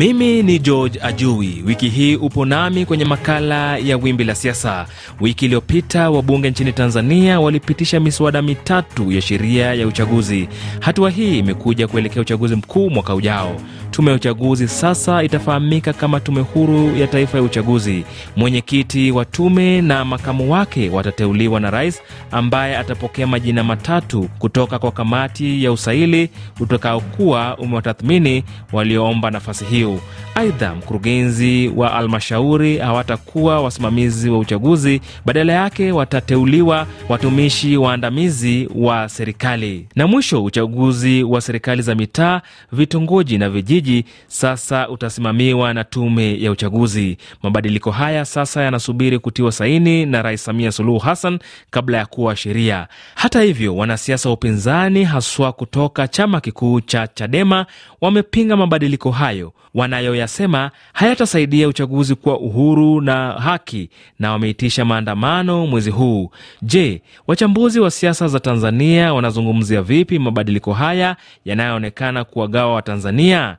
Mimi ni George Ajui. Wiki hii upo nami kwenye makala ya Wimbi la Siasa. Wiki iliyopita wabunge nchini Tanzania walipitisha miswada mitatu ya sheria ya uchaguzi. Hatua hii imekuja kuelekea uchaguzi mkuu mwaka ujao. Tume ya uchaguzi sasa itafahamika kama Tume Huru ya Taifa ya Uchaguzi. Mwenyekiti wa tume na makamu wake watateuliwa na rais, ambaye atapokea majina matatu kutoka kwa kamati ya usaili utakaokuwa umewatathmini walioomba nafasi hiyo. Aidha, mkurugenzi wa almashauri hawatakuwa wasimamizi wa uchaguzi, badala yake watateuliwa watumishi waandamizi wa serikali. Na mwisho, uchaguzi wa serikali za mitaa, vitongoji na vijiji sasa utasimamiwa na tume ya uchaguzi. Mabadiliko haya sasa yanasubiri kutiwa saini na Rais Samia Suluhu Hassan kabla ya kuwa sheria. Hata hivyo, wanasiasa wa upinzani haswa kutoka chama kikuu cha Chadema wamepinga mabadiliko hayo wanayoyasema hayatasaidia uchaguzi kuwa uhuru na haki, na wameitisha maandamano mwezi huu. Je, wachambuzi wa siasa za Tanzania wanazungumzia vipi mabadiliko haya yanayoonekana kuwagawa Watanzania?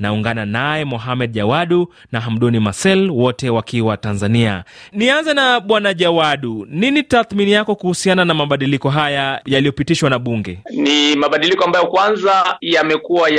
Naungana naye Mohamed Jawadu na Hamduni Marcel, wote wakiwa Tanzania. Nianze na Bwana Jawadu, nini tathmini yako kuhusiana na mabadiliko haya yaliyopitishwa na Bunge? Ni mabadiliko ambayo kwanza yamekuwa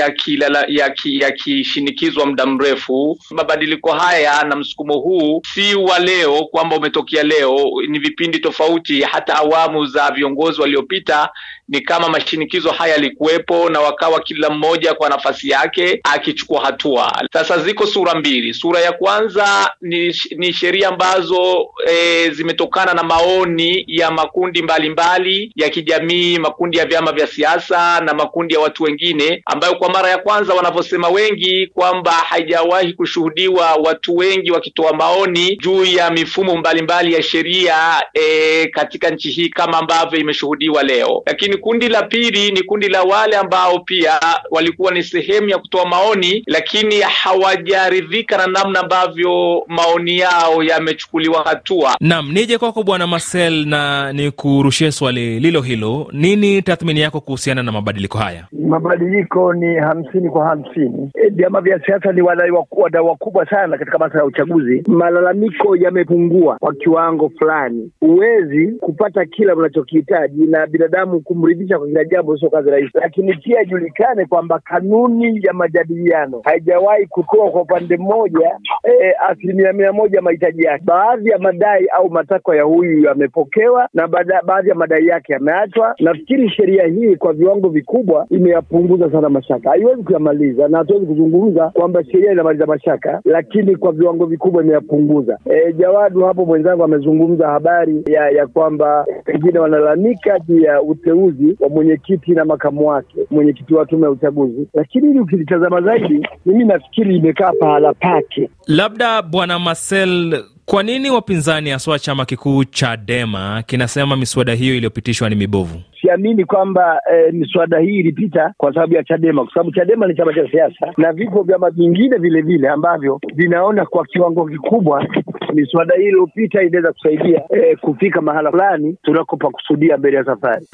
yakishinikizwa ya muda mrefu. Mabadiliko haya na msukumo huu si wa leo, kwamba umetokea leo, ni vipindi tofauti. Hata awamu za viongozi waliopita ni kama mashinikizo haya yalikuwepo, na wakawa kila mmoja kwa nafasi yake akichukua hatua. Sasa ziko sura mbili. Sura ya kwanza ni, ni sheria ambazo e, zimetokana na maoni ya makundi mbalimbali mbali, ya kijamii, makundi ya vyama vya siasa na makundi ya watu wengine, ambayo kwa mara ya kwanza wanavyosema wengi kwamba haijawahi kushuhudiwa watu wengi wakitoa maoni juu ya mifumo mbalimbali mbali ya sheria e, katika nchi hii kama ambavyo imeshuhudiwa leo, lakini kundi la pili ni kundi la wale ambao pia walikuwa ni sehemu ya kutoa maoni, lakini hawajaridhika na namna ambavyo maoni yao yamechukuliwa hatua. Naam, nije kwako Bwana Marcel na ni kurushia swali lilo hilo. Nini tathmini yako kuhusiana na mabadiliko haya? Mabadiliko ni hamsini kwa hamsini. Vyama vya siasa ni wadau wakubwa sana katika masuala ya uchaguzi. Malalamiko yamepungua kwa kiwango fulani. Huwezi kupata kila unachokihitaji na binadamu kumridhisha kwa kila jambo sio kazi rahisi, lakini pia ijulikane kwamba kanuni ya majadiliano haijawahi kutoa kwa upande mmoja e, asilimia mia moja mahitaji yake. Baadhi ya madai au matakwa ya huyu yamepokewa na baadhi ya madai yake yameachwa. Nafikiri sheria hii kwa viwango vikubwa imeyapunguza sana mashaka. Haiwezi kuyamaliza na hatuwezi kuzungumza kwamba sheria inamaliza mashaka, lakini kwa viwango vikubwa imeyapunguza. E, Jawadu hapo mwenzangu amezungumza habari ya ya kwamba wengine wanalalamika juu ya uteuzi wa mwenyekiti na makamu wake, mwenyekiti wa tume ya uchaguzi, lakini hili ukilitazama zaidi, mimi nafikiri imekaa pahala pake. Labda Bwana Marcel, kwa nini wapinzani haswa chama kikuu Chadema kinasema miswada hiyo iliyopitishwa ni mibovu? Siamini kwamba e, miswada hii ilipita kwa sababu ya Chadema, kwa sababu Chadema ni chama cha siasa na vipo vyama vingine vile vile ambavyo vinaona kwa kiwango kikubwa miswada hii iliyopita inaweza kusaidia e, kufika mahala fulani tunakopakusudia mbele ya safari.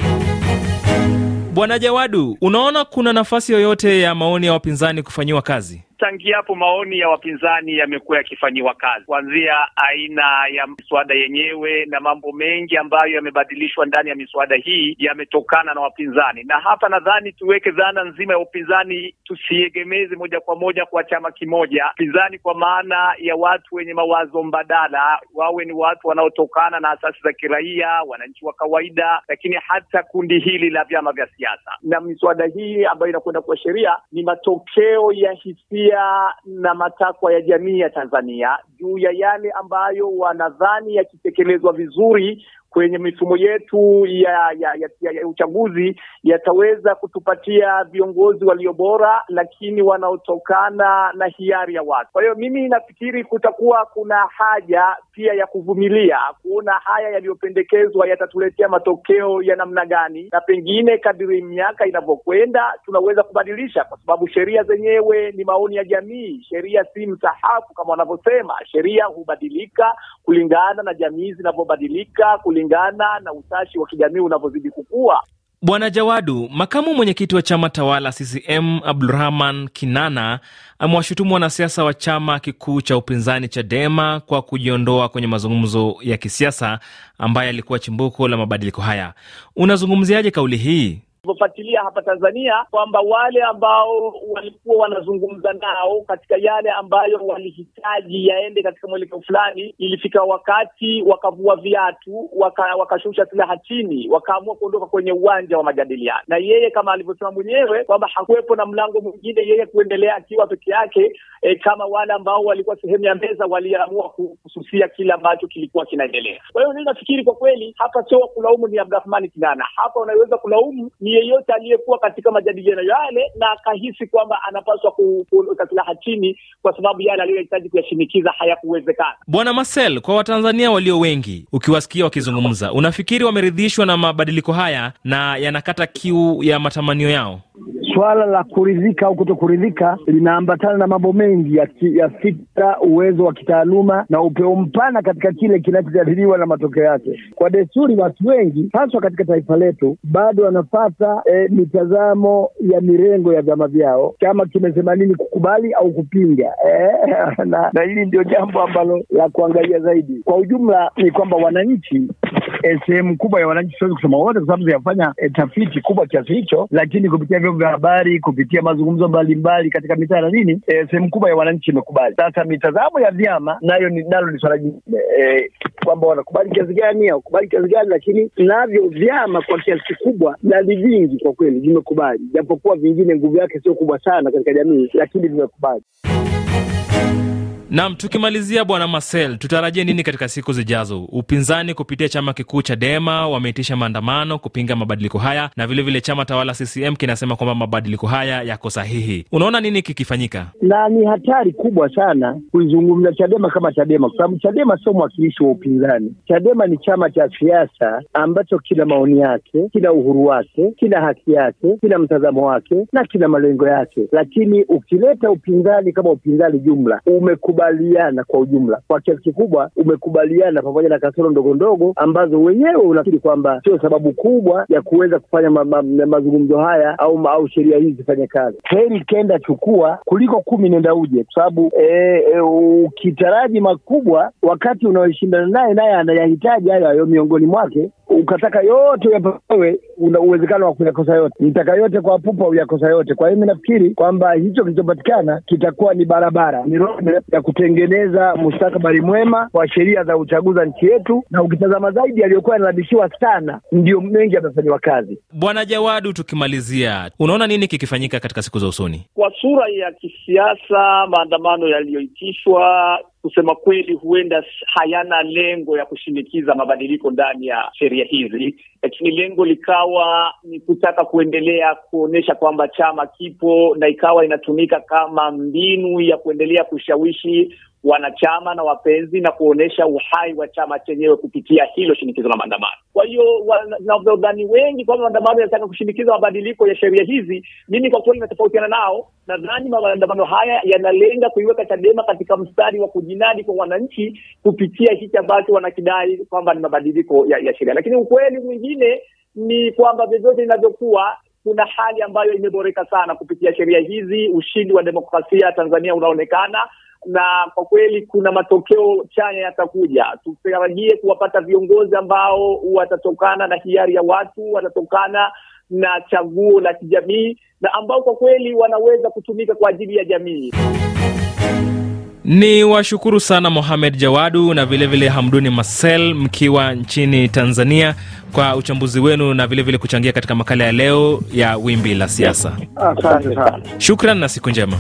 Bwana Jawadu, unaona kuna nafasi yoyote ya maoni ya wapinzani kufanyiwa kazi? Tangia hapo maoni ya wapinzani yamekuwa yakifanyiwa kazi, kuanzia aina ya miswada yenyewe na mambo mengi ambayo yamebadilishwa ndani ya miswada hii yametokana na wapinzani. Na hapa nadhani tuweke dhana nzima ya upinzani, tusiegemeze moja kwa moja kwa chama kimoja. Upinzani kwa maana ya watu wenye mawazo mbadala, wawe ni watu wanaotokana na asasi za kiraia, wananchi wa kawaida, lakini hata kundi hili la vyama vya siasa. Na miswada hii ambayo inakwenda kuwa sheria ni matokeo ya hisia na matakwa ya jamii ya Tanzania juu ya yale ambayo wanadhani yakitekelezwa vizuri kwenye mifumo yetu ya ya, ya, ya, ya uchaguzi yataweza kutupatia viongozi walio bora, lakini wanaotokana na hiari ya watu. Kwa hiyo mimi nafikiri kutakuwa kuna haja pia ya kuvumilia, kuona haya yaliyopendekezwa yatatuletea matokeo ya namna gani, na pengine kadiri miaka inavyokwenda tunaweza kubadilisha, kwa sababu sheria zenyewe ni maoni ya jamii. Sheria si msahafu kama wanavyosema. Sheria hubadilika kulingana na jamii zinavyobadilika kulingana na utashi wa kijamii unavyozidi kukua. Bwana Jawadu, makamu mwenyekiti wa chama tawala CCM Abdurahman Kinana amewashutumu wanasiasa wa chama kikuu cha upinzani Chadema kwa kujiondoa kwenye mazungumzo ya kisiasa ambaye yalikuwa chimbuko la mabadiliko haya. Unazungumziaje kauli hii? Fuatilia hapa Tanzania kwamba wale ambao walikuwa wanazungumza nao katika yale ambayo walihitaji yaende katika mwelekeo fulani, ilifika wakati wakavua viatu, waka, wakashusha silaha chini, wakaamua kuondoka kwenye uwanja wa majadiliano, na yeye kama alivyosema mwenyewe kwamba hakuwepo na mlango mwingine yeye kuendelea akiwa peke yake. E, kama wale ambao walikuwa sehemu ya meza waliamua kususia kile ambacho kilikuwa kinaendelea. Kwa hiyo mimi nafikiri kwa kweli hapa sio kulaumu ni Abdurahmani Kinana, hapa unaweza kulaumu ni yeyote aliyekuwa katika majadiliano yale na akahisi kwamba anapaswa kuweka silaha chini kwa sababu yale aliyohitaji kuyashinikiza hayakuwezekana. Bwana Marcel, kwa Watanzania walio wengi, ukiwasikia wakizungumza, unafikiri wameridhishwa na mabadiliko haya na yanakata kiu ya matamanio yao? Swala la kuridhika au kuto kuridhika linaambatana na mambo mengi ya, ya fikra, uwezo wa kitaaluma na upeo mpana katika kile kinachojadiliwa na matokeo yake. Kwa desturi, watu wengi haswa katika taifa letu bado wanapata e, mitazamo ya mirengo ya vyama vyao, chama kimesema nini, kukubali au kupinga e, na, na hili ndio jambo ambalo la kuangalia zaidi. Kwa ujumla ni kwamba wananchi E, sehemu kubwa ya wananchi, siwezi kusema wote kwa sababu zinafanya e, tafiti kubwa kiasi hicho, lakini kupitia vyombo vya habari, kupitia mazungumzo mbalimbali katika mitaa na nini, e, sehemu kubwa ya wananchi imekubali. Sasa mitazamo ya vyama nayo ni nalo ni swala jingine e, kwamba wanakubali kiasi gani au kubali kiasi gani, lakini navyo vyama kwa kiasi kikubwa na ni vingi kwa kweli vimekubali, japokuwa vingine nguvu yake sio kubwa sana katika jamii, lakini vimekubali. Nam, tukimalizia Bwana Marcel, tutarajie nini katika siku zijazo? Upinzani kupitia chama kikuu Chadema wameitisha maandamano kupinga mabadiliko haya, na vilevile vile chama tawala CCM kinasema kwamba mabadiliko haya yako sahihi. Unaona nini kikifanyika? Na ni hatari kubwa sana kuizungumza Chadema kama Chadema, kwa sababu Chadema sio mwakilishi wa upinzani. Chadema ni chama cha siasa ambacho kina maoni yake, kina uhuru wake, kina haki yake, kina mtazamo wake na kina malengo yake, lakini ukileta upinzani kama upinzani jumla umekubali umekubaliana kwa ujumla, kwa kiasi kikubwa umekubaliana, pamoja na kasoro ndogo ndogo ambazo wenyewe unafikiri kwamba sio sababu kubwa ya kuweza kufanya ma, ma, mazungumzo haya au au sheria hizi zifanye kazi. Heri kenda chukua kuliko kumi nenda uje, kwa sababu e, e, ukitaraji makubwa wakati unaoshindana naye naye anayahitaji hayo hayo miongoni mwake ukataka yote uyapewe, una uwezekano wa kuyakosa yote. Mtaka yote kwa pupa uyakosa yote. Kwa hiyo mi nafikiri kwamba hicho kilichopatikana kitakuwa ni barabara, ni roadmap ya kutengeneza mustakabali mwema wa sheria za uchaguzi wa nchi yetu, na ukitazama zaidi yaliyokuwa yanalabishiwa sana, ndio mengi yamefanyiwa kazi. Bwana Jawadu, tukimalizia, unaona nini kikifanyika katika siku za usoni? Kwa sura ya kisiasa, maandamano yaliyoitishwa kusema kweli, huenda hayana lengo ya kushinikiza mabadiliko ndani ya sheria hizi, lakini lengo likawa ni kutaka kuendelea kuonyesha kwamba chama kipo na ikawa inatumika kama mbinu ya kuendelea kushawishi wanachama na wapenzi na kuonyesha uhai wa chama chenyewe kupitia hilo shinikizo la maandamano. Kwa hiyo wanavyodhani wengi kwamba maandamano yanataka kushinikiza mabadiliko ya sheria hizi, mimi kwa kweli natofautiana nao. Nadhani maandamano haya yanalenga kuiweka Chadema katika mstari wa kujinadi kwa wananchi kupitia hiki ambacho wanakidai kwamba ni mabadiliko ya, ya sheria, lakini ukweli mwingine ni kwamba vyovyote inavyokuwa kuna hali ambayo imeboreka sana kupitia sheria hizi. Ushindi wa demokrasia Tanzania unaonekana na kwa kweli kuna matokeo chanya yatakuja. Tutarajie kuwapata viongozi ambao watatokana na hiari ya watu, watatokana na chaguo la kijamii na ambao kwa kweli wanaweza kutumika kwa ajili ya jamii. Ni washukuru sana Mohamed Jawadu na vilevile vile Hamduni Marcel mkiwa nchini Tanzania kwa uchambuzi wenu na vilevile vile kuchangia katika makala ya leo ya Wimbi la Siasa. Asante sana. Shukran na siku njema.